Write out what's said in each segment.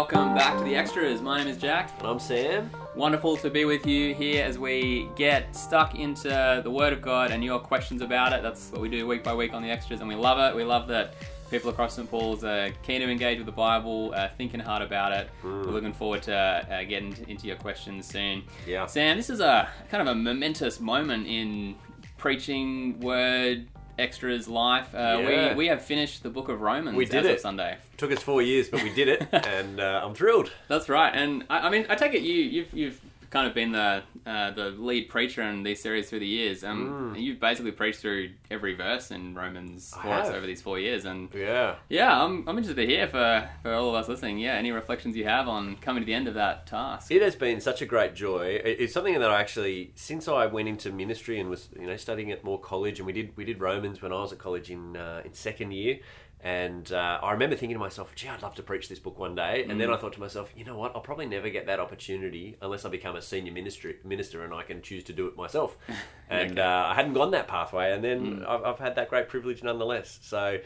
welcome back to the Extras. My name is Jack. And I'm Sam. Wonderful to be with you here as we get stuck into the Word of God and your questions about it. That's what we do week by week on the Extras, and we love it. We love that people across St. Paul's are keen to engage with the Bible, uh, thinking hard about it. We're looking forward to uh, getting into your questions soon. Yeah. Sam, this is a kind of a momentous moment in preaching Word Extras life. Uh, Yeah. we, we have finished the book of Romans We did it. Sunday. Took us four years, but we did it, and uh, I'm thrilled. That's right, and I, I mean, I take it you you've you've kind of been the uh, the lead preacher in these series through the years. Um, you've basically preached through every verse in Romans for us over these four years, and Yeah. yeah, I'm I'm interested to hear for for all of us listening. Yeah, any reflections you have on coming to the end of that task? It has been such a great joy. It's something that I actually, since I went into ministry and was, you know, studying at Moore college, and we did we did Romans when I was at college in uh, in second year, and uh, I remember thinking to myself, "Gee, I'd love to preach this book one day." And then I thought to myself, "You know what? I'll probably never get that opportunity unless I become a senior ministry minister and I can choose to do it myself." And Okay. uh, I hadn't gone that pathway, and then I've, I've had that great privilege nonetheless. So.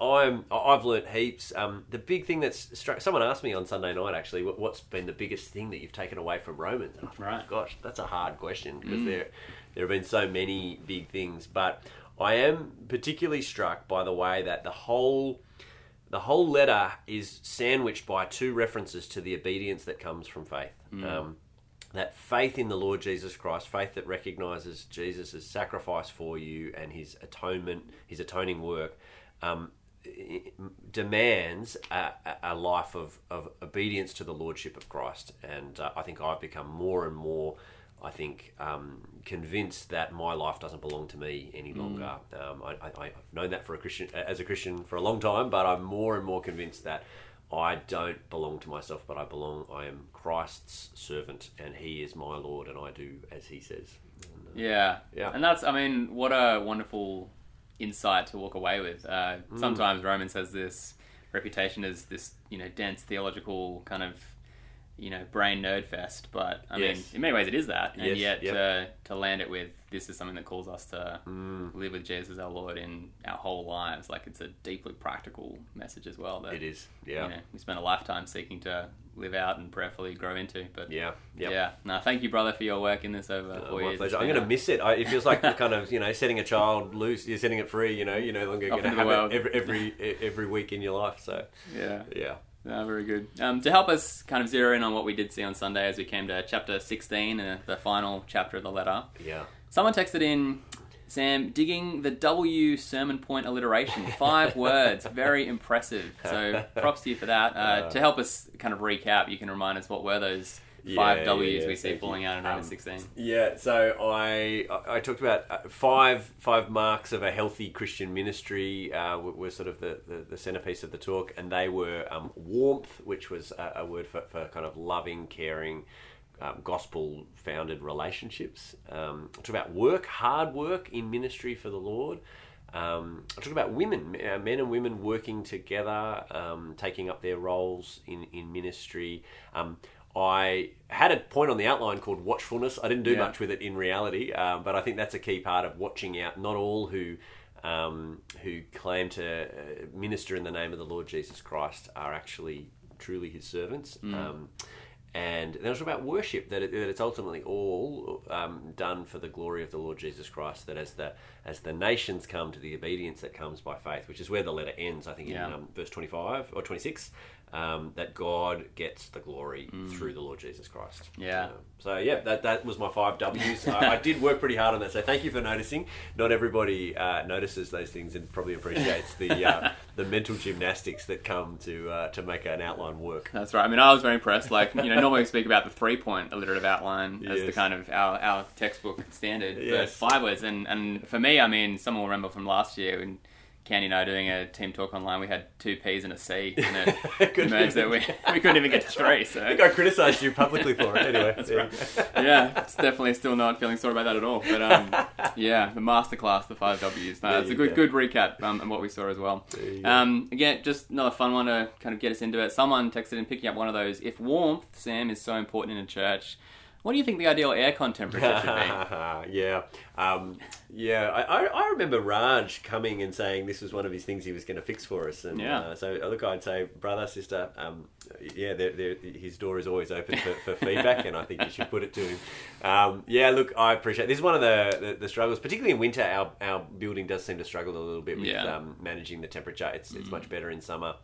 I'm. I've learnt heaps. Um, the big thing that's struck. Someone asked me on Sunday night actually, what, what's been the biggest thing that you've taken away from Romans? And I thought, Right. Gosh, that's a hard question because there there have been so many big things. But I am particularly struck by the way that the whole the whole letter is sandwiched by two references to the obedience that comes from faith. Um, that faith in the Lord Jesus Christ, faith that recognizes Jesus' sacrifice for you and his atonement, his atoning work, um, demands a, a- a life of, of obedience to the Lordship of Christ. And uh, I think I've become more and more. I think um, convinced that my life doesn't belong to me any longer. Um, I, I, I've known that for a Christian as a Christian for a long time, but I'm more and more convinced that I don't belong to myself, but I belong. I am Christ's servant, and He is my Lord, and I do as He says. And, uh, Yeah, Yeah. and that's I mean, what a wonderful insight to walk away with. Uh, Mm. Sometimes Romans has this reputation as this you know dense theological kind of you know brain nerd fest, but I mean, in many ways it is that, and Yes, yet yep. to to land it with this is something that calls us to Mm. live with Jesus our Lord in our whole lives. Like it's a deeply practical message as well. That It is, yeah, You know, we spend a lifetime seeking to live out and prayerfully grow into. But yeah, yeah. yeah, no, thank you, brother, for your work in this over Uh, four my years. pleasure. I'm going to miss it. I, it feels like the kind of you know setting a child loose. You're setting it free. You know, you're no longer going to have it every every every week in your life. So Yeah. yeah, No, very good. Um, to help us kind of zero in on what we did see on Sunday as we came to chapter 16, uh, the final chapter of the letter, yeah. someone texted in, Sam, digging the W sermon point alliteration. Five words. Very impressive. So props to you for that. Uh, Uh, to help us kind of recap, you can remind us what were those five Yeah, W's yeah, we see falling you. out in Romans Um, 16. Yeah, so I I talked about uh, five five marks of a healthy Christian ministry uh, were, sort of the, the, the centerpiece of the talk, and they were um, warmth, which was a, a word for, for kind of loving, caring, um, gospel founded relationships. Um, I talked about work, hard work in ministry for the Lord. Um, I talked about women, uh, men and women working together, um, taking up their roles in, in ministry. Um, I had a point on the outline called watchfulness. I didn't do Yeah. much with it in reality, um, but I think that's a key part of watching out. Not all who um, who claim to uh, minister in the name of the Lord Jesus Christ are actually truly His servants. Um, and then it's about worship that, it, that it's ultimately all um, done for the glory of the Lord Jesus Christ. That as the as the nations come to the obedience that comes by faith, which is where the letter ends, I think Yeah. in um, verse twenty five or twenty six, um, that God gets the glory through the Lord Jesus Christ. Yeah. Um, so yeah, that that was my five W's. I, I did work pretty hard on that. So thank you for noticing. Not everybody uh, notices those things and probably appreciates the uh, the mental gymnastics that come to uh, to make an outline work. That's right. I mean, I was very impressed. Like, you know, normally we speak about the three point alliterative outline as the kind of our, our textbook standard, Yes. but five words. And, and for me, I mean, someone will remember from last year when Candy and I doing a team talk online, we had two P's and a C, and it emerged that we, we couldn't even get to three. I So, think I criticised you publicly for it. Anyway, yeah. right. yeah, it's definitely still not feeling sorry about that at all. But um, yeah, the masterclass, the five W's. No, it's a good go. good recap um, and what we saw as well. There you go. Um, again, just another fun one to kind of get us into it. Someone texted in picking up one of those. If warmth, Sam, is so important in a church, What do you think the ideal aircon temperature should be? yeah, um, yeah. I, I, I remember Raj coming and saying this was one of his things he was going to fix for us, and Yeah. uh, so look, I'd say, brother, sister, um, yeah, they're, they're, his door is always open for, for feedback, and I think you should put it to him. Um, yeah, look, I appreciate this. Is one of the, the, the struggles, particularly in winter. Our our building does seem to struggle a little bit with Yeah. um, managing the temperature. It's it's much better in summer.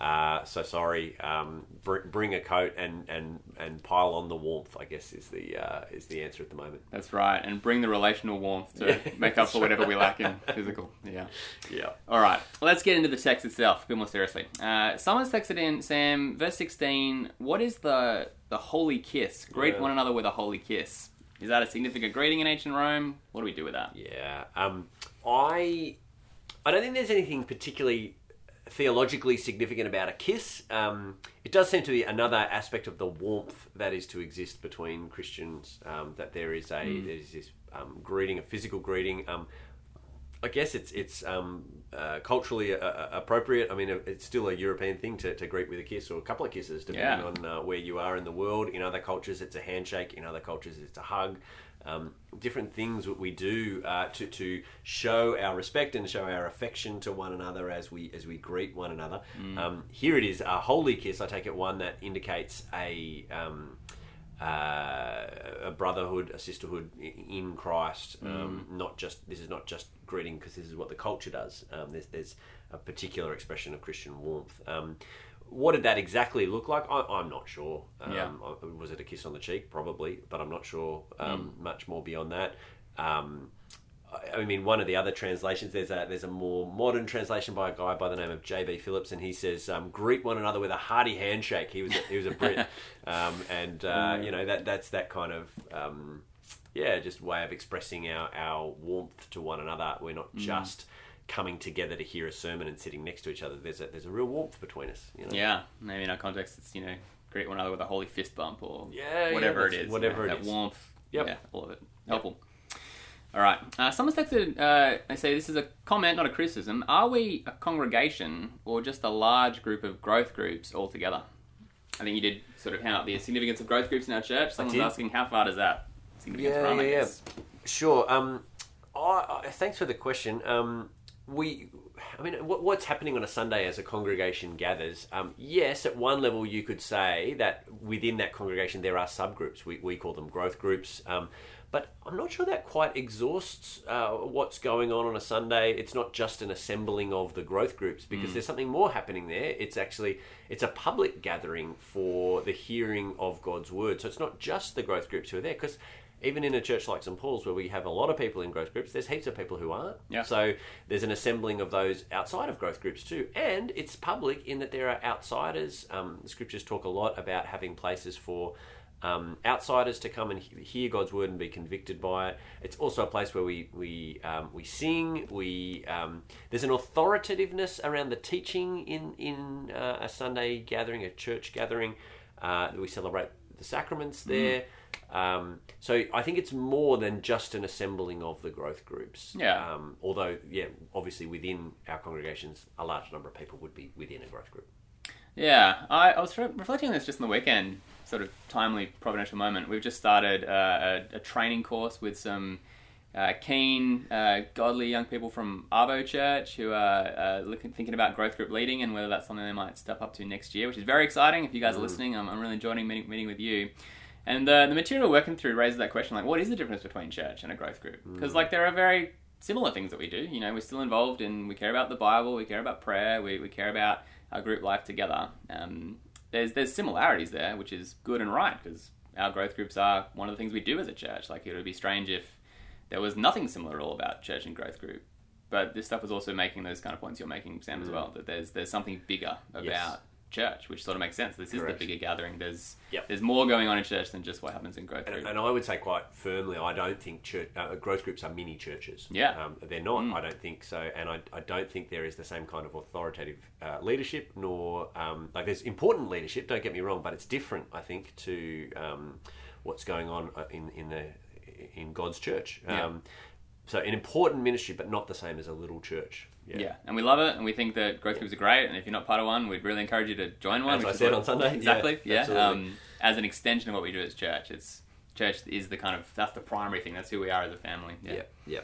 Uh, so sorry. Um, br- bring a coat and, and, and pile on the warmth. I guess is the uh, is the answer at the moment. That's right, and bring the relational warmth to Yeah, make up for whatever we lack in physical. Yeah. Yeah. All right, let's get into the text itself a bit more seriously. Uh, someone's texted in, Sam, verse 16, what is the, the holy kiss? Greet Yeah. one another with a holy kiss. Is that a significant greeting in ancient Rome? What do we do with that? Yeah. Um, I I don't think there's anything particularly theologically significant about a kiss. Um, it does seem to be another aspect of the warmth that is to exist between Christians. Um, that there is a there's this um, greeting, a physical greeting. Um, I guess it's it's um, uh, culturally uh, uh, appropriate. I mean, it's still a European thing to, to greet with a kiss or a couple of kisses, depending Yeah. on uh, where you are in the world. In other cultures, it's a handshake. In other cultures, it's a hug. Um, different things that we do uh, to to show our respect and show our affection to one another as we as we greet one another. Um, here it is, a holy kiss. I take it one that indicates a. Um, uh, a brotherhood, a sisterhood in Christ. Um, Not just this is not just greeting because this is what the culture does. Um, there's there's a particular expression of Christian warmth. What did that exactly look like? I, I'm not sure. Um, Yeah. Was it a kiss on the cheek? Probably, but I'm not sure um, much more beyond that. Um, I I mean, one of the other translations there's a there's a more modern translation by a guy by the name of J.B. Phillips, and he says, um, "Greet one another with a hearty handshake." He was a, he was a Brit, um, and uh, you know that that's that kind of um, yeah, just way of expressing our our warmth to one another. We're not just coming together to hear a sermon and sitting next to each other. There's a there's a real warmth between us. You know? Yeah, maybe in our context, it's, you know, greet one another with a holy fist bump or Yeah, yeah, whatever it that's- is. whatever you know, it that is. warmth. Yep. Yeah, all of it. Helpful. All right. Uh, someone's texted, uh, they say this is a comment, not a criticism. Are we a congregation or just a large group of growth groups all together? I think you did sort of out the significance of growth groups in our church. Someone's asking, how far does that significance Yeah, run, yeah, yeah. Sure. Um, I, I, thanks for the question. Um, we, I mean, what, what's happening on a Sunday as a congregation gathers? Um, yes, at one level you could say that within that congregation there are subgroups. We, we call them growth groups. Um, but I'm not sure that quite exhausts uh, what's going on on a Sunday. It's not just an assembling of the growth groups because there's something more happening there. It's actually it's a public gathering for the hearing of God's word. So it's not just the growth groups who are there because even in a church like St Paul's, where we have a lot of people in growth groups, there's heaps of people who aren't. Yeah. So there's an assembling of those outside of growth groups too, and it's public in that there are outsiders. Um, the scriptures talk a lot about having places for. Um, outsiders to come and hear God's word and be convicted by it. It's also a place where we we um, we sing. We um, there's an authoritativeness around the teaching in in uh, a Sunday gathering, a church gathering. Uh, we celebrate the sacraments there. Um, so I think it's more than just an assembling of the growth groups. Yeah. Um, although, yeah, obviously within our congregations, a large number of people would be within a growth group. Yeah, I, I was re- reflecting on this just in the weekend, sort of timely providential moment. We've just started uh, a, a training course with some uh, keen, uh, godly young people from Arvo Church who are uh, looking, thinking about growth group leading and whether that's something they might step up to next year, which is very exciting. If you guys are listening, I'm, I'm really enjoying meeting, meeting with you. And uh, the material we're working through raises that question, like, what is the difference between church and a growth group? Because, like, there are very similar things that we do. You know, we're still involved in, we care about the Bible, we care about prayer, we, we care about our group life together. Um, there's there's similarities there, which is good and right because our growth groups are one of the things we do as a church. Like it would be strange if there was nothing similar at all about church and growth group. But this stuff is also making those kind of points you're making, Sam, as well. That there's there's something bigger about Yes. Church, which sort of makes sense. This Correct. is the bigger gathering. There's Yep. there's more going on in church than just what happens in growth And, group. and I would say quite firmly, I don't think church uh, growth groups are mini churches. Yeah. um, they're not. Mm. I don't think so, and I, I don't think there is the same kind of authoritative uh, leadership. Nor um, like there's important leadership. Don't get me wrong, but it's different. I think to um, what's going on uh, in in the in God's church. Yeah. Um, so an important ministry, but not the same as a little church. Yeah. yeah. and we love it, and we think that growth groups are great. And if you're not part of one, we'd really encourage you to join one. As which I said on Sunday. exactly. Yeah, Yeah, um, as an extension of what we do as church. It's church is the kind of that's the primary thing. That's who we are as a family. Yeah. yeah.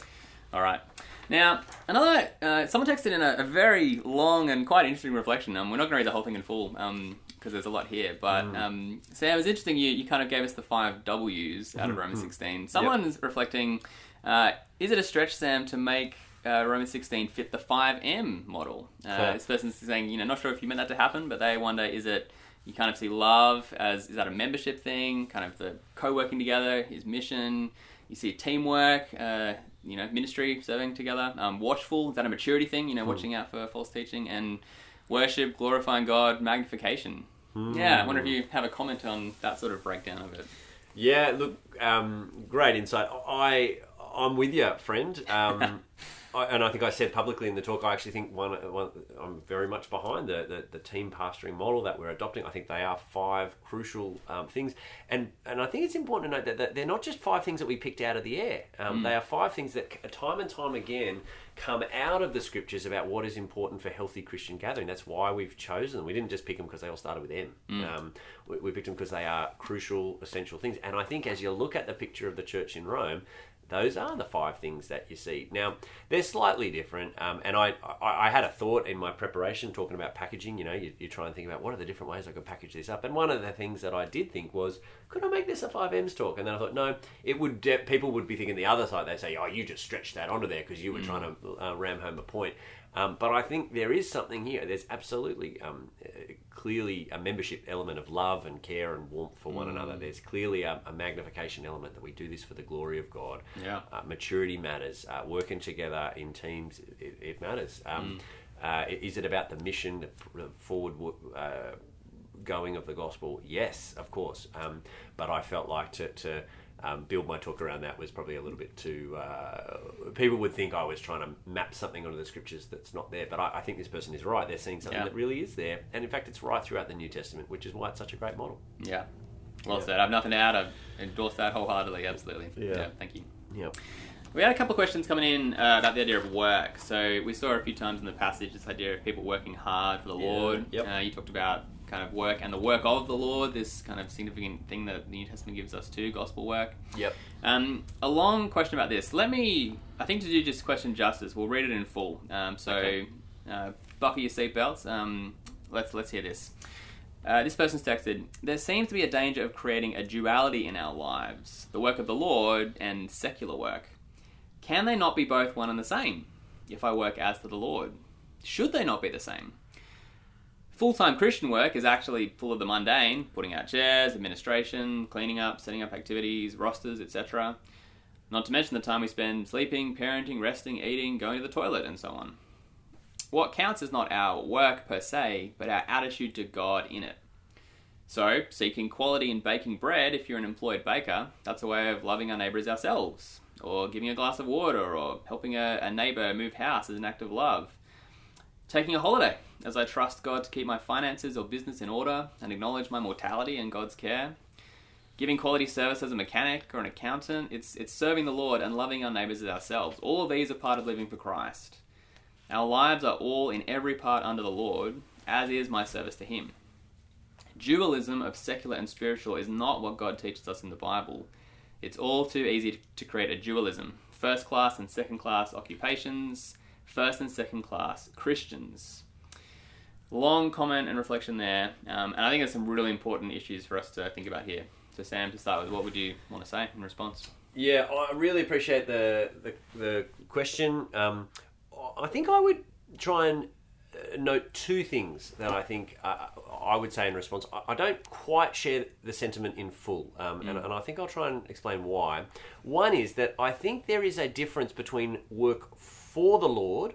All right. Now, another uh, someone texted in a, a, very long and quite interesting reflection. Um, we're not going to read the whole thing in full because um, there's a lot here. But mm. um, Sam, it was interesting. You, you kind of gave us the five W's out of mm-hmm. Romans 16. Someone's yep. reflecting: uh, Is it a stretch, Sam, to make uh, Romans 16 fit the 5M model? Uh, this person's saying, you know, not sure if you meant that to happen, but they wonder: Is it you kind of see love as is that a membership thing? Kind of the co-working together, his mission. You see teamwork. Uh, you know, ministry, serving together. Um, watchful, is that a maturity thing? You know, watching out for false teaching and worship, glorifying God, magnification. Mm. Yeah, I wonder if you have a comment on that sort of breakdown of it. Yeah, look, um, great insight. I I'm with you, friend. Um, I, and I think I said publicly in the talk, I actually think one, one I'm very much behind the, the, the, team pastoring model that we're adopting. I think they are five crucial um, things, and and I think it's important to note that, that, they're not just five things that we picked out of the air. Um, mm. They are five things that time and time again come out of the scriptures about what is important for healthy Christian gathering. That's why we've chosen. them. We didn't just pick them because they all started with M. Mm. Um, we, we picked them because they are crucial, essential things. And I think as you look at the picture of the church in Rome, those are the five things that you see. Now, they're slightly different, um, and I, I, I, had a thought in my preparation talking about packaging. You know, you, you, try and think about what are the different ways I could package this up. And one of the things that I did think was, could I make this a 5Ms talk? And then I thought, no, it would. De- people would be thinking the other side. They say, oh, you just stretched that onto there because you were mm. trying to uh, ram home a point. Um, but I think there is something here. There's absolutely um, clearly a membership element of love and care and warmth for one mm. another. There's clearly a, a, magnification element that we do this for the glory of God. Yeah. Uh, maturity matters. Uh, working together in teams, it, it matters. Um, mm. uh, is it about the mission, the forward uh, going of the gospel? Yes, of course. Um, but I felt like to, to um, build my talk around that was probably a little bit too. Uh, people would think I was trying to map something onto the scriptures that's not there, but I, I think this person is right. They're seeing something yeah. that really is there, and in fact, it's right throughout the New Testament, which is why it's such a great model. Yeah, well yeah. said. I have nothing to add. I endorse that wholeheartedly. Absolutely. Yeah. yeah thank you. Yeah. We had a couple of questions coming in uh, about the idea of work. So we saw a few times in the passage this idea of people working hard for the Lord. Yep. Uh, you talked about kind of work and the work of the Lord, this kind of significant thing that the New Testament gives us too, gospel work. Yep. Um, a long question about this. Let me, I think to do just question justice, we'll read it in full. Um, so, okay. uh, buckle your seatbelts. Um, let's let's hear this. Uh, this person's texted, There seems to be a danger of creating a duality in our lives the work of the Lord and secular work. Can they not be both one and the same? If I work as to the Lord, should they not be the same? Full time Christian work is actually full of the mundane, putting out chairs, administration, cleaning up, setting up activities, rosters, etc. Not to mention the time we spend sleeping, parenting, resting, eating, going to the toilet, and so on. What counts is not our work per se, but our attitude to God in it. So, seeking quality in baking bread, if you're an employed baker, that's a way of loving our neighbours ourselves, or giving a glass of water, or helping a, a neighbour move house is an act of love. Taking a holiday, as I trust God to keep my finances or business in order and acknowledge my mortality and God's care. Giving quality service as a mechanic or an accountant, it's, it's serving the Lord and loving our neighbours as ourselves. All of these are part of living for Christ. Our lives are all in every part under the Lord, as is my service to Him. Dualism of secular and spiritual is not what God teaches us in the Bible. It's all too easy to create a dualism first class and second class occupations, first and second class Christians. Long comment and reflection there, um, and I think there's some really important issues for us to think about here. So, Sam, to start with, what would you want to say in response? Yeah, I really appreciate the the, the question. Um, I think I would try and uh, note two things that I think uh, I would say in response. I don't quite share the sentiment in full, um, mm. and, and, I think I'll try and explain why. One is that I think there is a difference between work for the Lord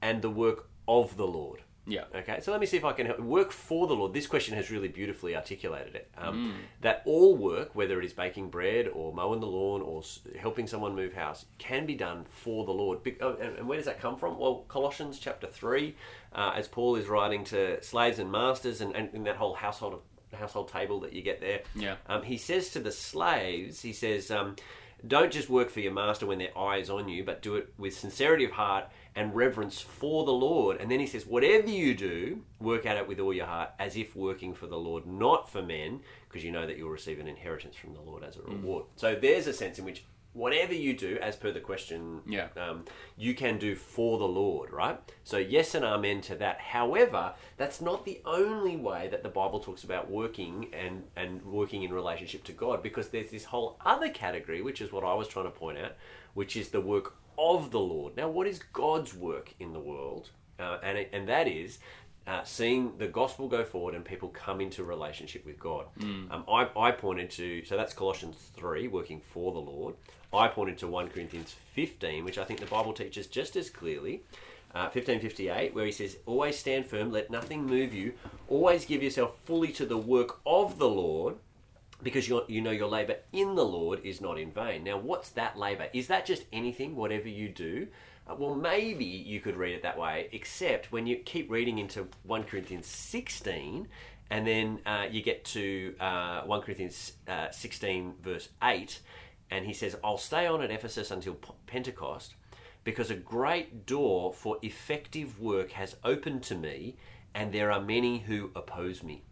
and the work of the Lord. Yeah. Okay. So let me see if I can help. work for the Lord. This question has really beautifully articulated it. Um, mm. That all work, whether it is baking bread or mowing the lawn or helping someone move house, can be done for the Lord. Oh, and where does that come from? Well, Colossians chapter three, uh, as Paul is writing to slaves and masters, and, and in that whole household of household table that you get there. Yeah. Um, he says to the slaves, he says. Um, don't just work for your master when their eye is on you, but do it with sincerity of heart and reverence for the Lord. And then he says, whatever you do, work at it with all your heart, as if working for the Lord, not for men, because you know that you'll receive an inheritance from the Lord as a reward. So there's a sense in which whatever you do, as per the question, Yeah. um, you can do for the Lord, right? So, yes and amen to that. However, that's not the only way that the Bible talks about working and, and working in relationship to God, because there's this whole other category, which is what I was trying to point out, which is the work of the Lord. Now, what is God's work in the world? Uh, and, it- and that is uh, seeing the gospel go forward and people come into relationship with God. Um, I, I pointed to, so that's Colossians 3, working for the Lord. I pointed to 1 Corinthians 15, which I think the Bible teaches just as clearly. Uh, 1558, where he says, Always stand firm, let nothing move you, always give yourself fully to the work of the Lord, because you know your labor in the Lord is not in vain. Now, what's that labor? Is that just anything, whatever you do? Uh, well, maybe you could read it that way, except when you keep reading into 1 Corinthians 16, and then uh, you get to uh, 1 Corinthians uh, 16, verse 8, and he says, I'll stay on at Ephesus until Pentecost, because a great door for effective work has opened to me, and there are many who oppose me.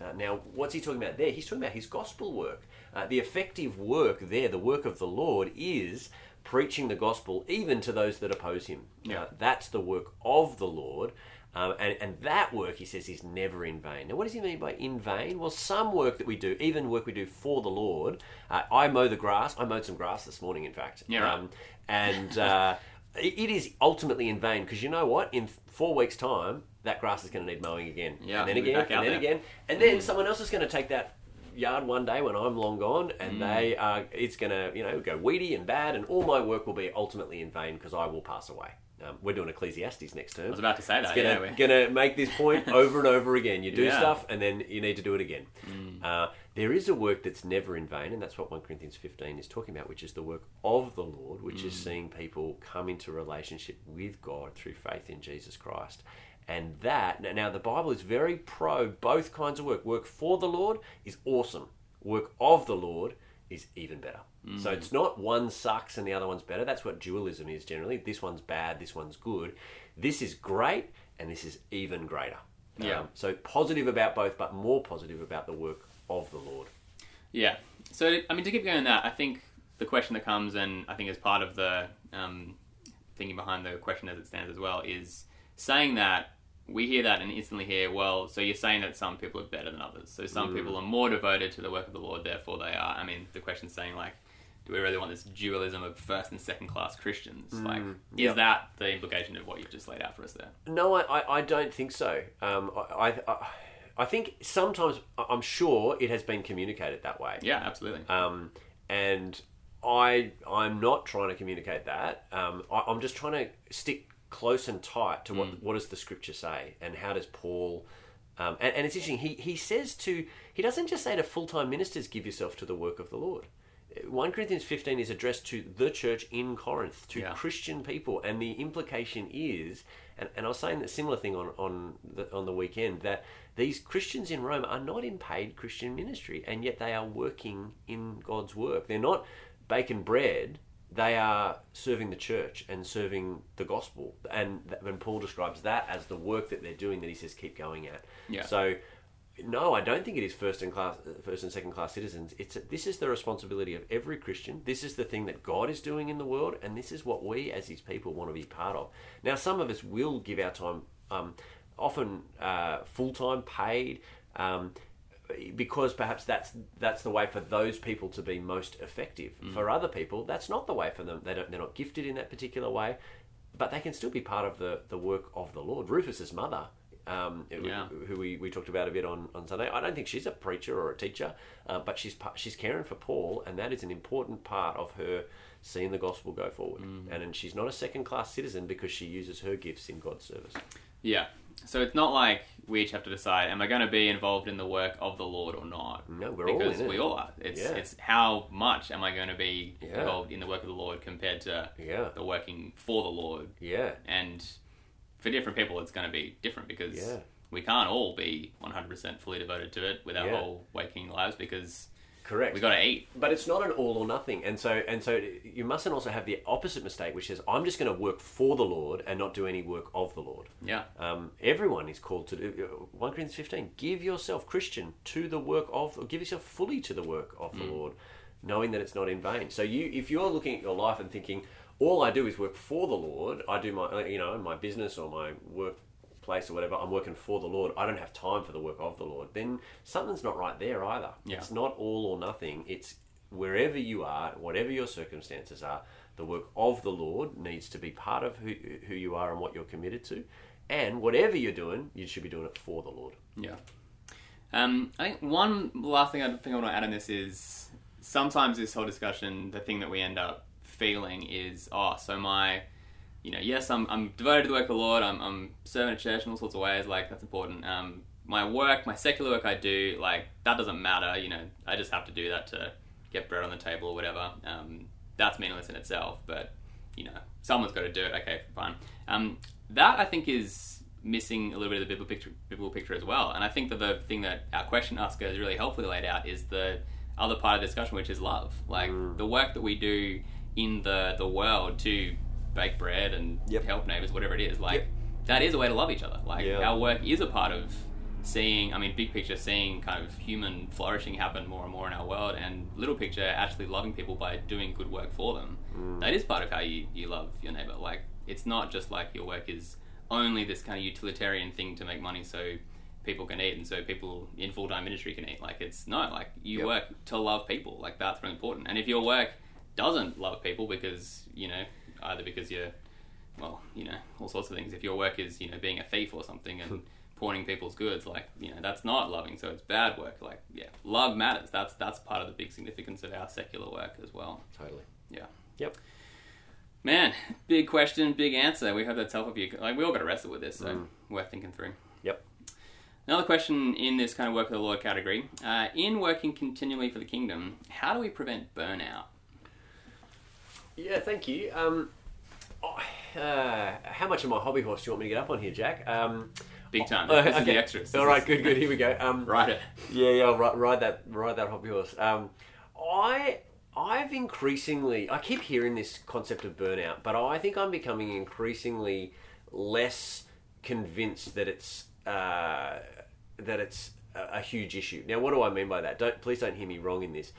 Uh, now, what's he talking about there? He's talking about his gospel work. Uh, the effective work there, the work of the Lord, is preaching the gospel even to those that oppose him. Yeah. Uh, that's the work of the Lord. Um, and, and that work, he says, is never in vain. Now, what does he mean by in vain? Well, some work that we do, even work we do for the Lord, uh, I mow the grass. I mowed some grass this morning, in fact. Yeah, right. Um, and uh, it is ultimately in vain because you know what? In four weeks' time, that grass is going to need mowing again. Yeah, and then again, and then there. again, and then someone else is going to take that yard one day when I'm long gone, and Mm. they are. It's going to you know go weedy and bad, and all my work will be ultimately in vain because I will pass away. Um, we're doing Ecclesiastes next term. I was about to say that. It's gonna, yeah, gonna make this point over and over again. You do Yeah. Mm. stuff, and then you need to do it again. Uh, there is a work that's never in vain, and that's what 1 Corinthians 15 is talking about, which is the work of the Lord, which Mm. is seeing people come into relationship with God through faith in Jesus Christ. And that, now the Bible is very pro both kinds of work. Work for the Lord is awesome, work of the Lord is even better. Mm. So it's not one sucks and the other one's better. That's what dualism is generally. This one's bad, this one's good. This is great, and this is even greater. Yeah. Um, so positive about both, but more positive about the work of the Lord. Yeah. So, I mean, to keep going on that, I think the question that comes, and I think as part of the um, thinking behind the question as it stands as well, is saying that we hear that and instantly hear, well, so you're saying that some people are better than others. So some people are more devoted to the work of the Lord, therefore they are. I mean, the question's saying, like, do we really want this dualism of first and second class Christians? Like, is Yep. that the implication of what you've just laid out for us there? No, I, I, I don't think so. Um, I, I, I think sometimes, I'm sure it has been communicated that way. Yeah, absolutely. Um, and I, I'm not trying to communicate that. Um, I, I'm just trying to stick close and tight to what, what does the scripture say and how does Paul. Um, and, and it's interesting. He, he says to he doesn't just say to full time ministers, give yourself to the work of the Lord. 1 Corinthians 15 is addressed to the church in Corinth, to Yeah. Christian people, and the implication is, and, and I was saying that similar thing on on the, on the weekend that these Christians in Rome are not in paid Christian ministry, and yet they are working in God's work. They're not baking bread; they are serving the church and serving the gospel. And when Paul describes that as the work that they're doing, that he says keep going at. Yeah. So no, I don't think it is first and class, first and second class citizens. It's this is the responsibility of every Christian. This is the thing that God is doing in the world, and this is what we as His people want to be part of. Now, some of us will give our time, um, often uh, full time, paid. Um, because perhaps that's that's the way for those people to be most effective. For other people, that's not the way for them. They don't, they're not gifted in that particular way, but they can still be part of the, the work of the Lord. Rufus's mother, um, Yeah. who we, we talked about a bit on, on Sunday. I don't think she's a preacher or a teacher, uh, but she's she's caring for Paul, and that is an important part of her seeing the gospel go forward. And, and she's not a second class citizen because she uses her gifts in God's service. Yeah. So it's not like we each have to decide: Am I going to be involved in the work of the Lord or not? No, we're all because in it. we all are. It's Yeah. it's how much am I going to be Yeah. involved in the work of the Lord compared to Yeah, the working for the Lord. yeah, And for different people, it's going to be different because we can't all be 100% fully devoted to it with our whole waking lives because Correct. We got to eat. But it's not an all or nothing, and so and so you mustn't also have the opposite mistake, which is I'm just going to work for the Lord and not do any work of the Lord. Yeah. Um, everyone is called to do uh, one Corinthians fifteen. Give yourself, Christian, to the work of, or give yourself fully to the work of the hmm. Lord, knowing that it's not in vain. So you, if you're looking at your life and thinking, all I do is work for the Lord, I do my, uh, you know, my business or my workplace or whatever, I'm working for the Lord. I don't have time for the work of the Lord. Then something's not right there either. Yeah. It's not all or nothing. It's wherever you are, whatever your circumstances are, the work of the Lord needs to be part of who, who you are and what you're committed to. And whatever you're doing, you should be doing it for the Lord. Yeah. Um, I think one last thing I think I want to add on this is sometimes this whole discussion, the thing that we end up feeling is, oh, so my, you know, yes, I'm, I'm devoted to the work of the Lord. I'm, I'm serving at church in all sorts of ways. Like that's important. Um, my work, my secular work I do, like that doesn't matter. You know, I just have to do that to get bread on the table or whatever. Um, that's meaningless in itself, but you know, someone's got to do it. Okay, fine. Um, that I think is missing a little bit of the biblical picture, biblical picture as well. And I think that the thing that our question asker has really helpfully laid out is the other part of the discussion, which is love. Like the work that we do in the the world to bake bread and Yep. help neighbors, whatever it is. Like Yep. that is a way to love each other. Like Yeah. our work is a part of seeing. I mean, big picture, seeing kind of human flourishing happen more and more in our world, and little picture, actually loving people by doing good work for them. Mm. That is part of how you you love your neighbor. Like it's not just like your work is only this kind of utilitarian thing to make money so people can eat and so people in full time ministry can eat. Like it's no, like you Yep. work to love people. Like that's really important. And if your work doesn't love people because you know either because you're well, you know, all sorts of things. If your work is, you know, being a thief or something and pawning people's goods, like, you know, that's not loving, so it's bad work. Like, yeah, love matters. That's that's part of the big significance of our secular work as well. Totally. Yeah. Yep. Man, big question, big answer. We hope that's helpful for you. Like, we all got to wrestle with this, so worth thinking through. Yep. Another question in this kind of work of the Lord category. Uh, in working continually for the kingdom, how do we prevent burnout? Yeah, thank you. Um, oh, uh, how much of my hobby horse do you want me to get up on here, Jack? Um, Big time. oh, This is okay. the extras. All right, good, good. Here we go. Um, Right it. Yeah, yeah, I'll ride that, ride that hobby horse. Um, I, I've increasingly, I keep hearing this concept of burnout, but I think I'm becoming increasingly less convinced that it's uh, that it's a, a huge issue. Now, what do I mean by that? Don't please don't hear me wrong in this.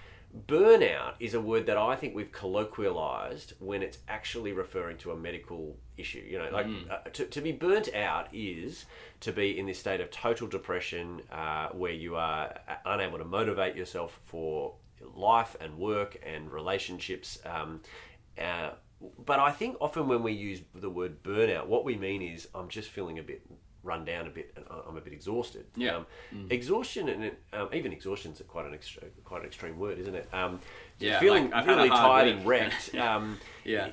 Burnout is a word that I think we've colloquialized when it's actually referring to a medical issue. You know, like uh, to, to be burnt out is to be in this state of total depression uh, where you are unable to motivate yourself for life and work and relationships. Um, uh, but I think often when we use the word burnout, what we mean is I'm just feeling a bit run down a bit and I'm a bit exhausted. Yeah. Um, Exhaustion and it, um, even exhaustion is quite an quite an extreme word, isn't it? Um, Yeah, feeling like, I've had a really tired week. and wrecked. Um, Yeah.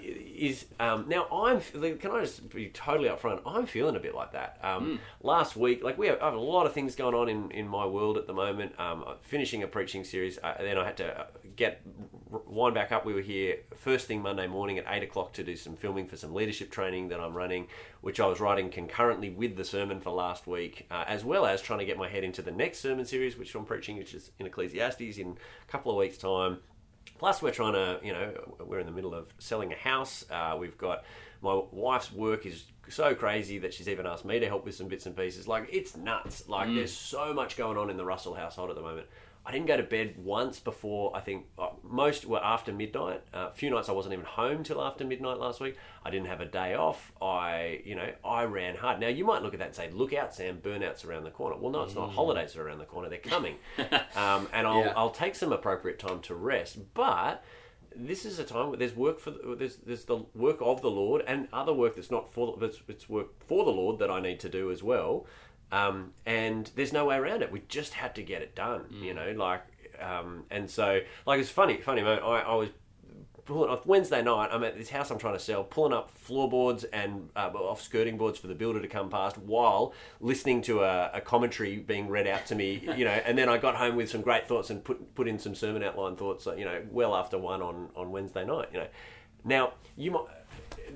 is um, now I'm. Can I just be totally upfront? I'm feeling a bit like that. Um, Last week, like we have, I have a lot of things going on in, in my world at the moment. Um, finishing a preaching series, uh, then I had to uh, get wind back up. We were here first thing Monday morning at eight o'clock to do some filming for some leadership training that I'm running, which I was writing concurrently with the sermon for last week, uh, as well as trying to get my head into the next sermon series, which I'm preaching, which is in Ecclesiastes in a couple of weeks' time. Plus, we're trying to, you know, we're in the middle of selling a house. Uh, we've got my wife's work is so crazy that she's even asked me to help with some bits and pieces. Like, it's nuts. Like, there's so much going on in the Russell household at the moment. I didn't go to bed once before, I think uh, most were after midnight. Uh, a few nights I wasn't even home till after midnight last week. I didn't have a day off. I, you know, I ran hard. Now, you might look at that and say, look out, Sam, burnout's around the corner. Well, no, it's not. Holidays are around the corner. They're coming. um, and I'll, Yeah. I'll take some appropriate time to rest. But this is a time where there's work for the, there's there's the work of the Lord and other work that's not for it's, it's work for the Lord that I need to do as well. Um, and there's no way around it. We just had to get it done, you know. Like, um, and so like it's funny, funny moment. I, I was pulling off Wednesday night. I'm at this house I'm trying to sell, pulling up floorboards and uh, off skirting boards for the builder to come past, while listening to a, a commentary being read out to me. You know, and then I got home with some great thoughts and put put in some sermon outline thoughts. uh, You know, well after one on on Wednesday night. You know, now you might.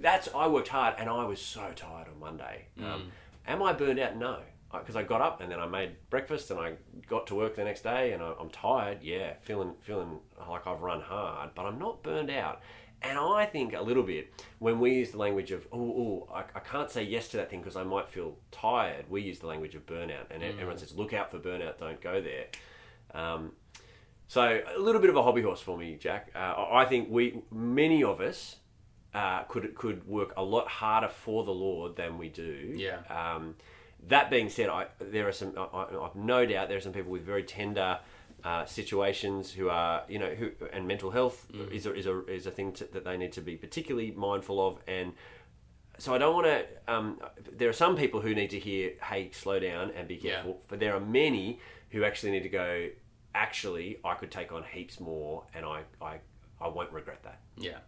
That's I worked hard and I was so tired on Monday. Um, am I burned out? No. Because I, got up and then I made breakfast and I got to work the next day and I, I'm tired. Yeah, feeling feeling like I've run hard, but I'm not burned out. And I think a little bit when we use the language of, oh, oh I, I can't say yes to that thing because I might feel tired. We use the language of burnout, and everyone says, look out for burnout, don't go there. Um, so a little bit of a hobby horse for me, Jack. Uh, I think we, many of us, uh, could could work a lot harder for the Lord than we do. Yeah. Um, that being said, I, there are some. I, I- I've no doubt there are some people with very tender uh, situations who are, you know, who and mental health is a, is a is a thing to, that they need to be particularly mindful of. And so I don't want to. Um, there are some people who need to hear, "Hey, slow down and be Yeah. careful." But there are many who actually need to go. Actually, I could take on heaps more, and I I, I won't regret that. Yeah.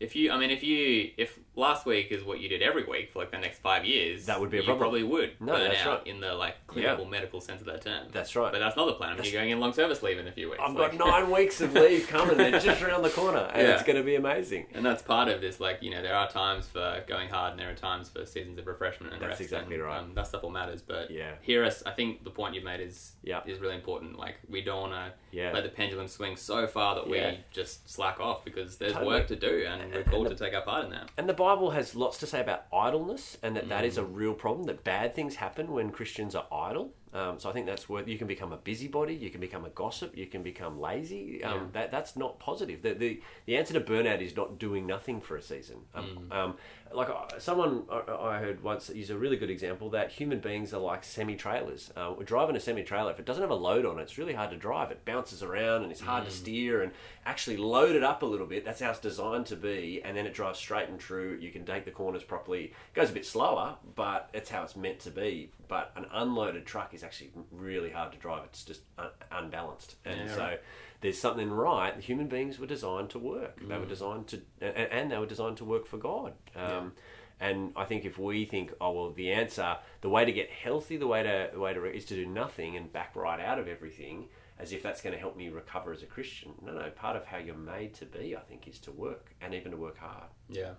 If you, I mean, if you, if last week is what you did every week for like the next five years, That would be a you problem. probably would No, burn that's out right. in the like clinical medical sense of that term. That's right. But that's not the plan. I mean, That's- you're going in long service leave in a few weeks. I've like- got nine weeks of leave coming. They're just around the corner, and Yeah. it's going to be amazing. And that's part of this, like, you know, there are times for going hard and there are times for seasons of refreshment and That's rest. exactly and, right. Um, that stuff all matters. But Yeah. here, us, I think the point you've made is Yeah. is really important. Like, we don't want to Yeah. let the pendulum swing so far that Yeah. we just slack off because there's Totally. work to do and we're And called the- to take our part in that. And the Bible has lots to say about idleness, and that that is a real problem. That bad things happen when Christians are idle. Um, so I think that's worth. You can become a busybody. You can become a gossip. You can become lazy. Um, Yeah. That that's not positive. The, the the answer to burnout is not doing nothing for a season. Um, um, like uh, someone I- heard once use a really good example that human beings are like semi trailers. Uh, we're driving a semi trailer. If it doesn't have a load on it, it's really hard to drive. It bounces around and it's hard to steer. And actually load it up a little bit. That's how it's designed to be. And then it drives straight and true. You can take the corners properly. It goes a bit slower, but it's how it's meant to be. But an unloaded truck is actually really hard to drive. It's just un- unbalanced. And Yeah, so right. There's something right. Human beings were designed to work. They were designed to, and, and they were designed to work for God. Um, And I think if we think, oh well, the answer, the way to get healthy, the way to the way to is to do nothing and back right out of everything, as if that's going to help me recover as a Christian. No, no. Part of how you're made to be, I think, is to work and even to work hard. Yeah.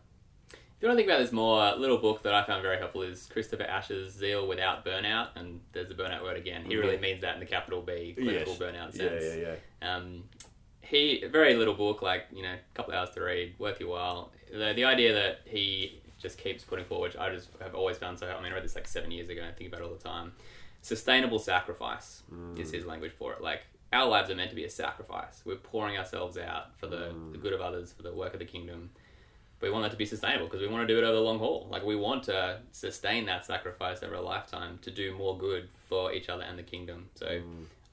If you want to think about this more, a little book that I found very helpful is Christopher Ash's Zeal Without Burnout, and there's the burnout word again. He really means that in the capital B, clinical Yes. burnout sense. yeah. yeah, Um, he very little book, like you know, a couple of hours to read, worth your while. The, the idea that he just keeps putting forward, which I just have always found so. I mean, I read this like seven years ago. and I think about it all the time. Sustainable sacrifice mm. is his language for it. Like our lives are meant to be a sacrifice. We're pouring ourselves out for the, the mm. good of others, for the work of the kingdom. But we want that to be sustainable because we want to do it over the long haul. Like we want to sustain that sacrifice over a lifetime to do more good for each other and the kingdom. So,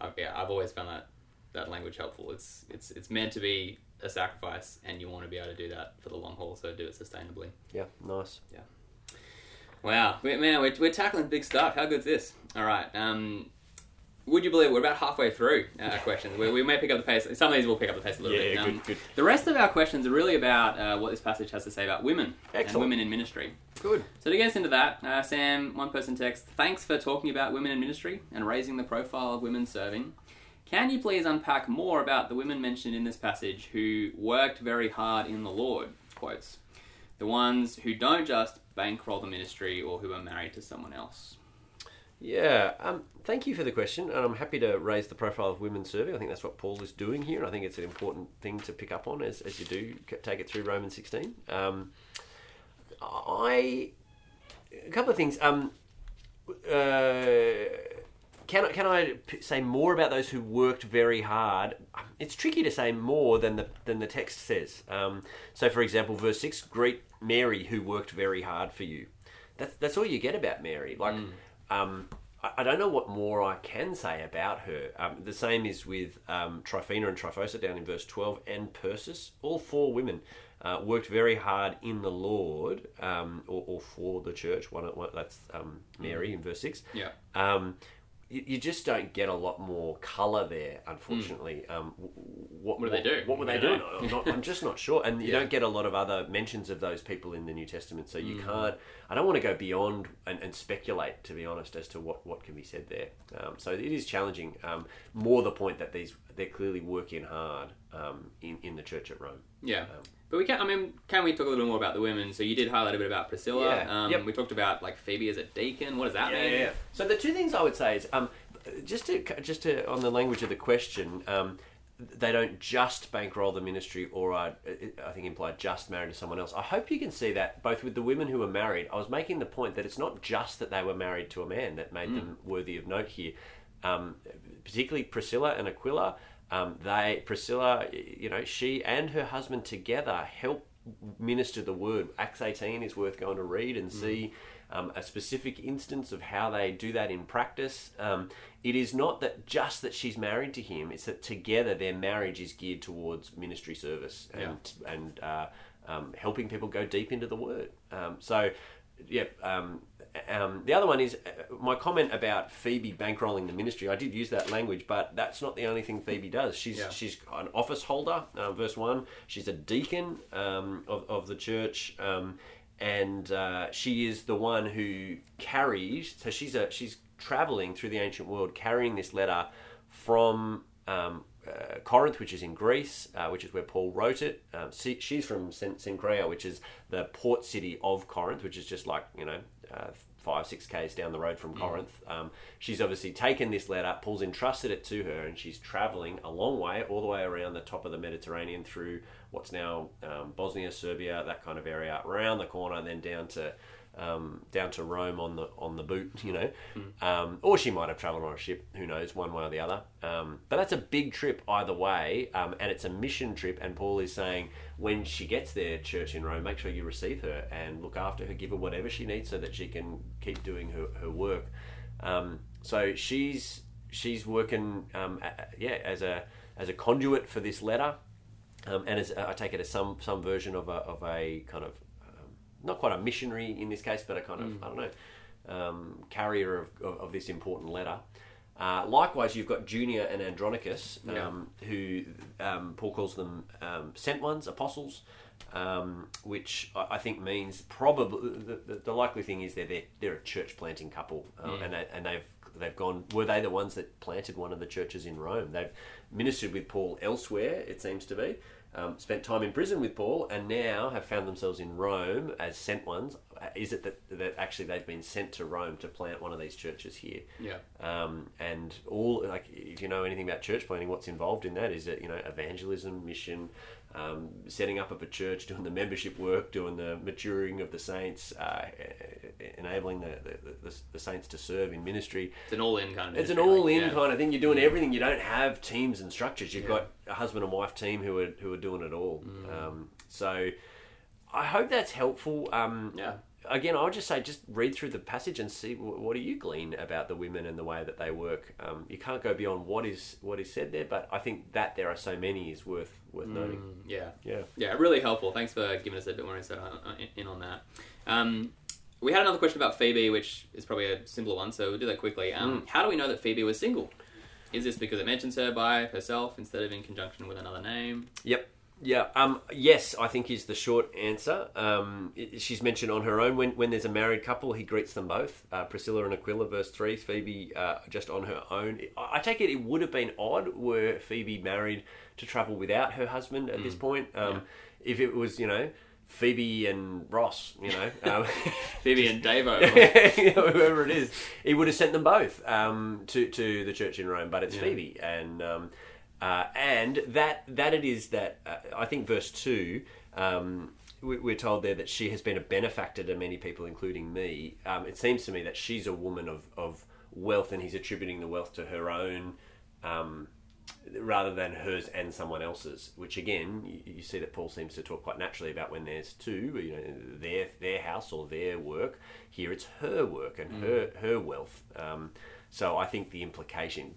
I've, yeah, I've always found that that language helpful. It's it's it's meant to be a sacrifice, and you want to be able to do that for the long haul. So do it sustainably. Yeah, nice. Yeah. Wow, man, we're, we're tackling big stuff. How good's this? All right. Um, would you believe we're about halfway through our questions? We, we may pick up the pace. Some of these will pick up the pace a little Yeah, bit. Um, good, good. The rest of our questions are really about uh, what this passage has to say about women and women in ministry. Good. So to get us into that, uh, Sam, one person text, thanks for talking about women in ministry and raising the profile of women serving. Can you please unpack more about the women mentioned in this passage who worked very hard in the Lord? Quotes. The ones who don't just bankroll the ministry or who are married to someone else. Yeah, um, thank you for the question, and I'm happy to raise the profile of women serving. I think that's what Paul is doing here, and I think it's an important thing to pick up on as, as you do take it through Romans 16. Um, I a couple of things. Um, uh, can I, can I say more about those who worked very hard? It's tricky to say more than the than the text says. Um, so, for example, verse six: "Greet Mary, who worked very hard for you." That's that's all you get about Mary. Like, um, I, I don't know what more I can say about her. Um, the same is with um, Tryphena and Tryphosa down in verse twelve, and Persis. All four women uh, worked very hard in the Lord, um, or, or for the church. One, one that's um, Mary in verse six. Yeah. Um, you, you just don't get a lot more colour there, unfortunately. Um, what. What do they do? What were they doing? I'm, not, I'm just not sure. And you Yeah. don't get a lot of other mentions of those people in the New Testament, so you can't. I don't want to go beyond and, and speculate, to be honest, as to what, what can be said there. Um, so it is challenging. Um, more the point that these they're clearly working hard um, in in the church at Rome. Yeah. But we can. I mean, can we talk a little more about the women? So you did highlight a bit about Priscilla. Yeah, Um, yep. We talked about like Phoebe as a deacon. What does that Yeah, mean? yeah, yeah. So the two things I would say is um, just to just to on the language of the question. Um, they don't just bankroll the ministry, or are, I think implied just married to someone else. I hope you can see that both with the women who were married. I was making the point that it's not just that they were married to a man that made them worthy of note here. Um, particularly Priscilla and Aquila. Um, they Priscilla, you know, she and her husband together help minister the word. Acts eighteen is worth going to read and see um, a specific instance of how they do that in practice. Um, it is not that just that she's married to him; it's that together their marriage is geared towards ministry service and and uh, um, helping people go deep into the word. Um, so, yeah. Um, the other one is uh, my comment about Phoebe bankrolling the ministry. I did use that language, but that's not the only thing Phoebe does. She's Yeah. she's an office holder. Uh, verse one. She's a deacon um, of of the church, um, and uh, she is the one who carries. So she's a she's traveling through the ancient world, carrying this letter from. Um, uh, Corinth, which is in Greece, uh, which is where Paul wrote it. Um, she, she's from Cenchrea, which is the port city of Corinth, which is just like you know uh, five six k's down the road from Corinth. Um, she's obviously taken this letter. Paul's entrusted it to her, and she's traveling a long way, all the way around the top of the Mediterranean through what's now um, Bosnia, Serbia, that kind of area, around the corner, and then down to um, down to Rome on the on the boot, you know, um, or she might have travelled on a ship. Who knows, one way or the other. Um, but that's a big trip either way, um, and it's a mission trip. And Paul is saying when she gets there, church in Rome, make sure you receive her and look after her, give her whatever she needs so that she can keep doing her her work. Um, so she's she's working, um, yeah, as a as a conduit for this letter. Um, and as I take it as some some version of a of a kind of not quite a missionary in this case, but a kind of I don't know um, carrier of, of, of this important letter. Uh, likewise, you've got Junia and Andronicus, um, who um, Paul calls them um, sent ones, apostles, um, which I, I think means probably the, the, the likely thing is they're they're, they're a church planting couple, uh, and they, and they've they've gone. Were they the ones that planted one of the churches in Rome? They've ministered with Paul elsewhere. It seems to be. Um, spent time in prison with Paul, and now have found themselves in Rome as sent ones. Uh, Is it that, that actually they've been sent to Rome to plant one of these churches here? Yeah. Um, and all like if you know anything about church planting, what's involved in that is that you know evangelism, mission, um, setting up of a church, doing the membership work, doing the maturing of the saints, uh, enabling the, the, the, the saints to serve in ministry. It's an all-in kind of. It's an all-in yeah. kind of thing. You're doing everything. You don't have teams and structures. You've Yeah. got a husband and wife team who are who are doing it all. Mm. Um, so I hope that's helpful. Um, Yeah. Again, I would just say just read through the passage and see what do you glean about the women and the way that they work. Um, you can't go beyond what is what is said there, but I think that there are so many is worth worth noting. Mm, yeah. Yeah. Yeah, really helpful. Thanks for giving us a bit more insight on, on- in on that. Um, we had another question about Phoebe, which is probably a simpler one, so we'll do that quickly. Um, Mm. How do we know that Phoebe was single? Is this because it mentions her by herself instead of in conjunction with another name? Yep. Yeah. Um, yes, I think is the short answer. Um, she's mentioned on her own. When, when there's a married couple, he greets them both. Uh, Priscilla and Aquila, verse 3. Phoebe uh, just on her own. I I take it it would have been odd were Phoebe married to travel without her husband at this point. Um, If it was, you know, Phoebe and Ross, you know. Um, Phoebe and Davo. you know, whoever it is, he would have sent them both um, to to the church in Rome. But it's Yeah. Phoebe, and um, uh, and that that it is that uh, I think verse two. Um, we- we're told there that she has been a benefactor to many people, including me. Um, it seems to me that she's a woman of, of wealth, and he's attributing the wealth to her own um, rather than hers and someone else's. Which again, you, you see that Paul seems to talk quite naturally about when there's two, you know, their their house or their work. Here it's her work and her her wealth. Um, so I think the implication.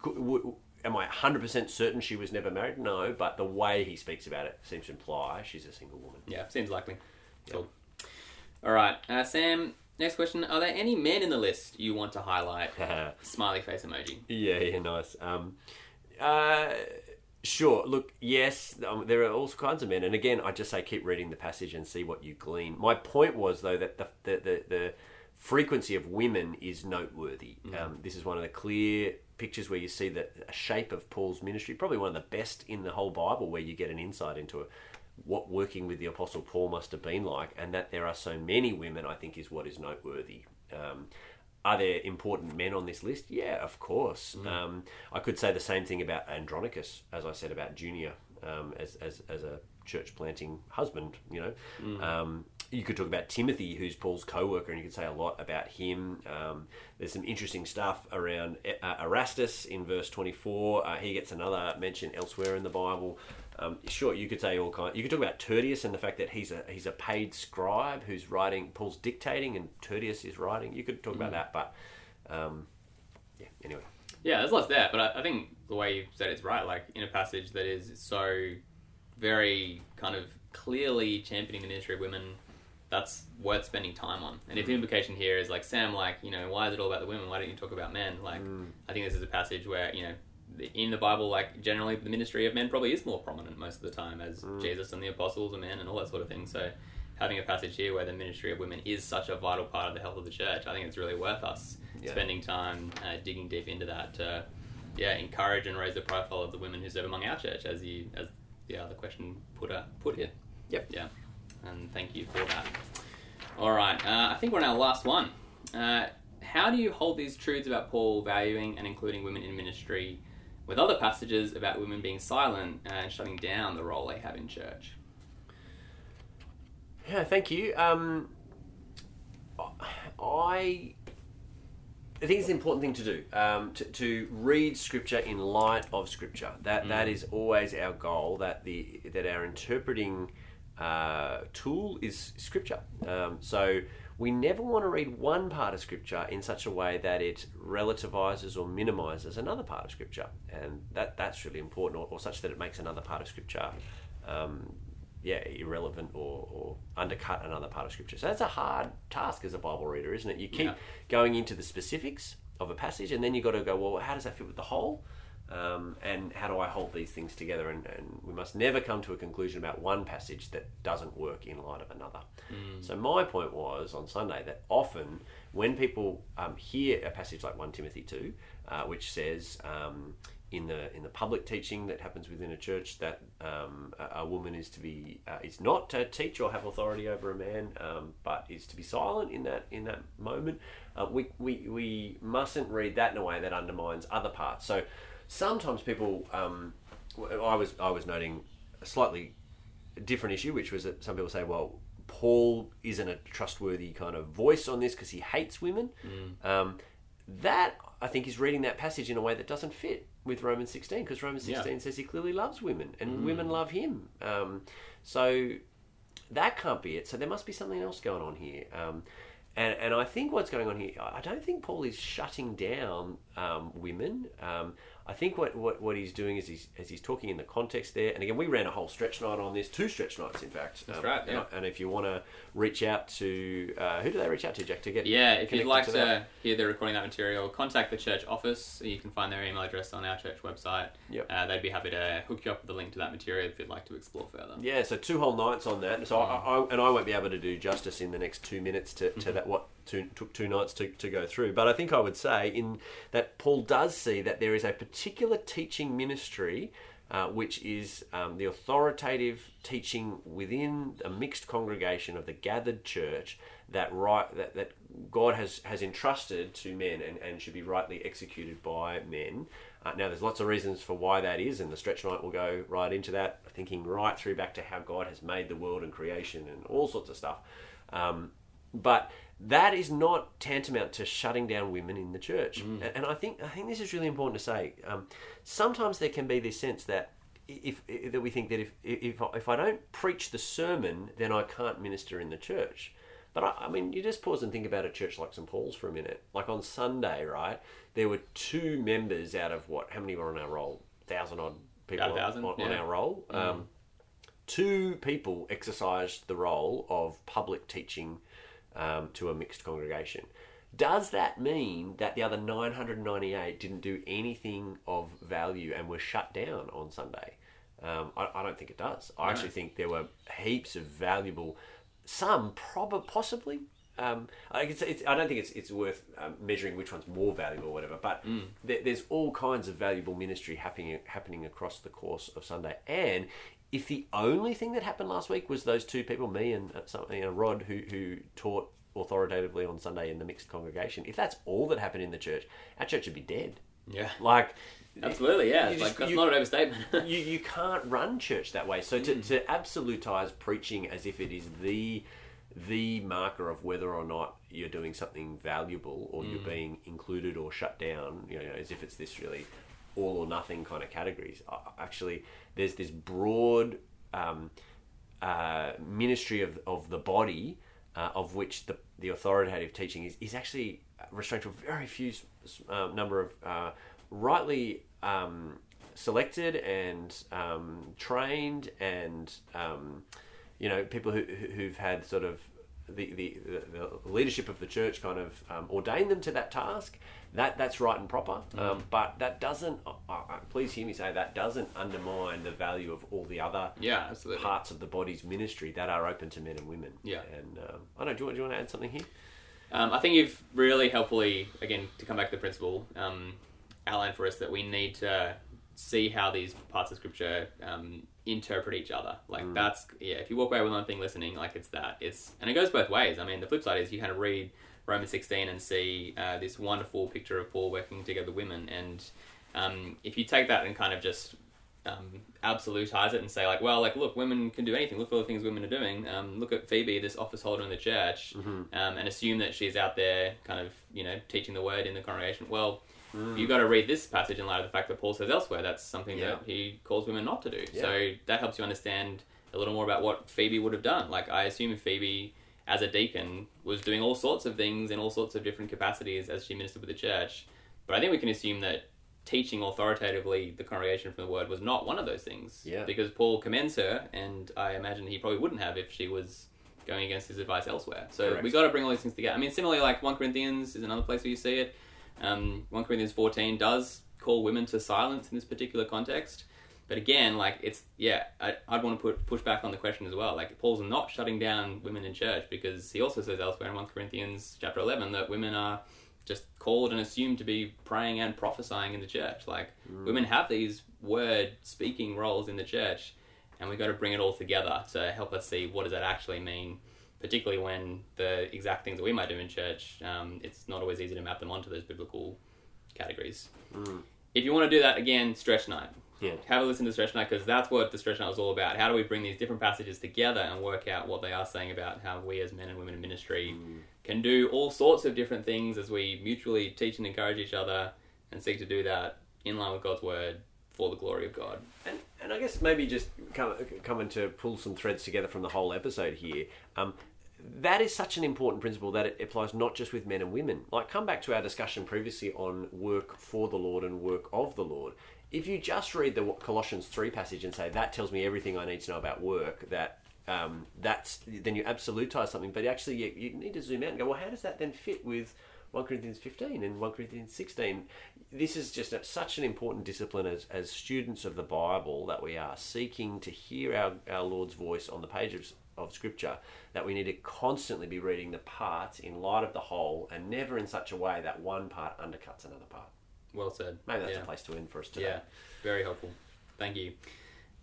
Am I 100% certain she was never married? No, but the way he speaks about it seems to imply she's a single woman. Yeah, seems likely. Cool. All right, uh, Sam. Next question: Are there any men in the list you want to highlight? Smiley face emoji. Yeah, yeah, nice. Um, uh, sure. Look, yes, um, there are all kinds of men, and again, I just say keep reading the passage and see what you glean. My point was though that the the the, the frequency of women is noteworthy. Um, this is one of the clear pictures where you see the a shape of Paul's ministry, probably one of the best in the whole Bible, where you get an insight into it. what working with the Apostle Paul must have been like, and that there are so many women, I think, is what is noteworthy. Um, are there important men on this list? Yeah, of course. Um, I could say the same thing about Andronicus, as I said about Junia, um, as, as, as a church planting husband, you know. Um, you could talk about Timothy, who's Paul's co-worker, and you could say a lot about him. Um, there's some interesting stuff around uh, Erastus in verse 24. Uh, he gets another mention elsewhere in the Bible. Um, sure, you could say all kind. You could talk about Tertius and the fact that he's a he's a paid scribe who's writing. Paul's dictating and Tertius is writing. You could talk about that, but um, yeah. Anyway, Yeah, there's lots there, but I, I think the way you said it's right. Like in a passage that is so very kind of clearly championing the ministry of women, that's worth spending time on. And if the implication here is like Sam, like you know, why is it all about the women? Why don't you talk about men? Like, I think this is a passage where you know. In the Bible, like generally, the ministry of men probably is more prominent most of the time, as Jesus and the apostles are men and all that sort of thing. So, having a passage here where the ministry of women is such a vital part of the health of the church, I think it's really worth us Yeah. spending time uh, digging deep into that to, yeah, encourage and raise the profile of the women who serve among our church, as you as the other question put uh, put here. Yep. Yeah, and thank you for that. All right, uh, I think we're on our last one. Uh, how do you hold these truths about Paul valuing and including women in ministry with other passages about women being silent and shutting down the role they have in church? Yeah, thank you. Um, I I think it's an important thing to do um, to, to read Scripture in light of Scripture. That that is always our goal. That the that our interpreting uh, tool is Scripture. Um, so we never want to read one part of Scripture in such a way that it relativizes or minimizes another part of Scripture, and that that's really important, or, or such that it makes another part of Scripture. Um, yeah, irrelevant or, or undercut another part of scripture. So that's a hard task as a Bible reader, isn't it? You keep Yeah. going into the specifics of a passage, and then you've got to go, well, how does that fit with the whole? Um, and how do I hold these things together? And, and we must never come to a conclusion about one passage that doesn't work in light of another. So my point was on Sunday that often when people um, hear a passage like 1 Timothy 2, uh, which says um, in the in the public teaching that happens within a church that um, a, a woman is to be uh, is not to teach or have authority over a man, um, but is to be silent in that in that moment. Uh, we, we we mustn't read that in a way that undermines other parts. So sometimes people, um, I was I was noting a slightly different issue, which was that some people say, well, Paul isn't a trustworthy kind of voice on this because he hates women. Um, that I think is reading that passage in a way that doesn't fit with Romans 16 because Romans Yeah. 16 says he clearly loves women and women love him. Um, so that can't be it. So there must be something else going on here. Um, and, and I think what's going on here, I I don't think Paul is shutting down um, women. I think what, what, what he's doing is he's, is he's talking in the context there. And again, we ran a whole stretch night on this, two stretch nights, in fact. That's Um, right, and yeah. I- And if you want to reach out to, uh, who do they reach out to, Jack, to get Yeah, if you'd like to, that? hear the recording that material, contact the church office. You can find their email address on our church website. Yep. Uh, they'd be happy to hook you up with a link to that material if you'd like to explore further. Yeah, so two whole nights on that. So I, I, and I won't be able to do justice in the next two minutes to, to that. What two, took two nights to, to go through. But I think I would say in that Paul does see that there is a particular teaching ministry. Uh, which is um, the authoritative teaching within a mixed congregation of the gathered church that right that, that God has has entrusted to men and, and should be rightly executed by men. Uh, now, there's lots of reasons for why that is, and the stretch night will go right into that, thinking right through back to how God has made the world and creation and all sorts of stuff. Um, but that is not tantamount to shutting down women in the church, and, and I think I think this is really important to say. Um, sometimes there can be this sense that if, if that we think that if if I- if I don't preach the sermon, then I can't minister in the church. But I, I mean, you just pause and think about a church like St Paul's for a minute. Like on Sunday, right? There were two members out of what? How many were on our roll? Thousand odd people on- thousand, on, on yeah. our roll. Um, two people exercised the role of public teaching um, to a mixed congregation. Does that mean that the other 998 didn't do anything of value and were shut down on Sunday? Um, I, I don't think it does. I actually think there were heaps of valuable, some probably possibly. Um, I, it's, it's, I don't think it's it's worth um, measuring which one's more valuable or whatever. But there, there's all kinds of valuable ministry happening happening across the course of Sunday, and if the only thing that happened last week was those two people, me and uh, some, you know, Rod, who who taught authoritatively on Sunday in the mixed congregation, if that's all that happened in the church, our church would be dead. Yeah. Like, Absolutely, yeah. You like that's you- not an overstatement. you, you can't run church that way. So to, Mm. to absolutize preaching as if it is the the marker of whether or not you're doing something valuable or Mm. you're being included or shut down, you know, as if it's this really all or nothing kind of categories. Uh, Actually, there's this broad um, uh, ministry of, of the body uh, of which the, the authoritative teaching is, is actually restrained to a very few uh, number of uh, rightly um, selected and um, trained and um, you know people who- who've had sort of the, the, the leadership of the church kind of um, ordained them to that task that that's right and proper um, but that doesn't uh, uh, please hear me say that doesn't undermine the value of all the other yeah, absolutely. parts of the body's ministry that are open to men and women. Yeah. And um, I don't know. Do you, want, do you want to add something here? Um, I think you've really helpfully, again, to come back to the principle, um, outlined for us that we need to see how these parts of scripture um, interpret each other. Like Mm. that's yeah. If you walk away with one thing listening, like it's that. It's and it goes both ways. I mean, the flip side is you kind of read Romans sixteen and see uh, this wonderful picture of Paul working together with women, and um, if you take that and kind of just um, absolutize it and say like, well, like look, women can do anything. Look at all the things women are doing. Um, look at Phoebe, this office holder in the church, um, and assume that she's out there, kind of, you know, teaching the word in the congregation. Well, you mm. got to read this passage in light of the fact that Paul says elsewhere that's something Yeah. that he calls women not to do. Yeah. So that helps you understand a little more about what Phoebe would have done. Like I assume Phoebe, as a deacon, was doing all sorts of things in all sorts of different capacities as she ministered with the church. But I think we can assume that teaching authoritatively the congregation from the word was not one of those things. Yeah. Because Paul commends her, and I imagine he probably wouldn't have if she was going against his advice elsewhere. So Correct. we got to bring all these things together. I mean, similarly, like 1 Corinthians is another place where you see it. Um, 1 Corinthians 14 does call women to silence in this particular context. But again, like it's yeah, I, I'd want to put push back on the question as well. Like Paul's not shutting down women in church because he also says elsewhere in 1 Corinthians chapter 11 that women are just called and assumed to be praying and prophesying in the church. Like women have these word speaking roles in the church, and we've got to bring it all together to help us see what does that actually mean. Particularly when the exact things that we might do in church, um, it's not always easy to map them onto those biblical categories. If you want to do that again, stretch night. Yeah. Have a listen to Stretch Night because that's what the Stretch Night was all about. How do we bring these different passages together and work out what they are saying about how we as men and women in ministry can do all sorts of different things as we mutually teach and encourage each other and seek to do that in line with God's word for the glory of God. And, and I guess maybe just come, coming to pull some threads together from the whole episode here. Um, that is such an important principle that it applies not just with men and women. Like, come back to our discussion previously on work for the Lord and work of the Lord. If you just read the Colossians 3 passage and say, that tells me everything I need to know about work, that um, that's then you absolutize something, but actually you, you need to zoom out and go, well, how does that then fit with 1 Corinthians 15 and 1 Corinthians 16? This is just a, such an important discipline as, as students of the Bible that we are seeking to hear our, our Lord's voice on the pages of Scripture, that we need to constantly be reading the parts in light of the whole and never in such a way that one part undercuts another part. Well said. Maybe that's Yeah. a place to end for us today. Yeah, very helpful. Thank you.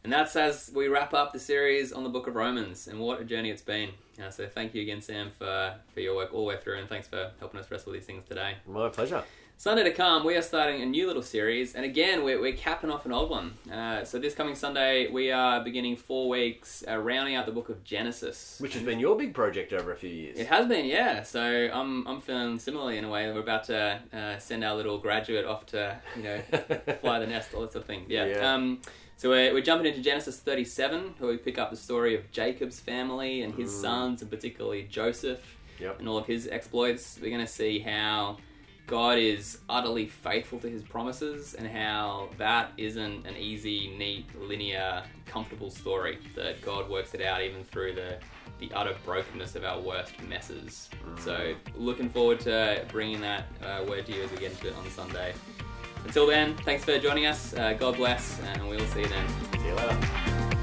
And that's as we wrap up the series on the book of Romans, and what a journey it's been. Uh, so thank you again, Sam, for, for your work all the way through, and thanks for helping us wrestle these things today. My pleasure. Sunday to come, we are starting a new little series, and again, we're, we're capping off an old one. Uh, so this coming Sunday, we are beginning four weeks, uh, rounding out the book of Genesis. Which has been your big project over a few years. It has been, yeah. So I'm I'm feeling similarly in a way. We're about to uh, send our little graduate off to you know fly the nest, all that sort of thing. Yeah. Yeah. Um, so we're, we're jumping into Genesis 37, where we pick up the story of Jacob's family and his Mm. sons, and particularly Joseph Yep. and all of his exploits. We're going to see how God is utterly faithful to his promises and how that isn't an easy, neat, linear, comfortable story. That God works it out even through the the utter brokenness of our worst messes. So, looking forward to bringing that uh, word to you as we get into it on Sunday. Until then, thanks for joining us. Uh, God bless, and we'll see you then. See you later.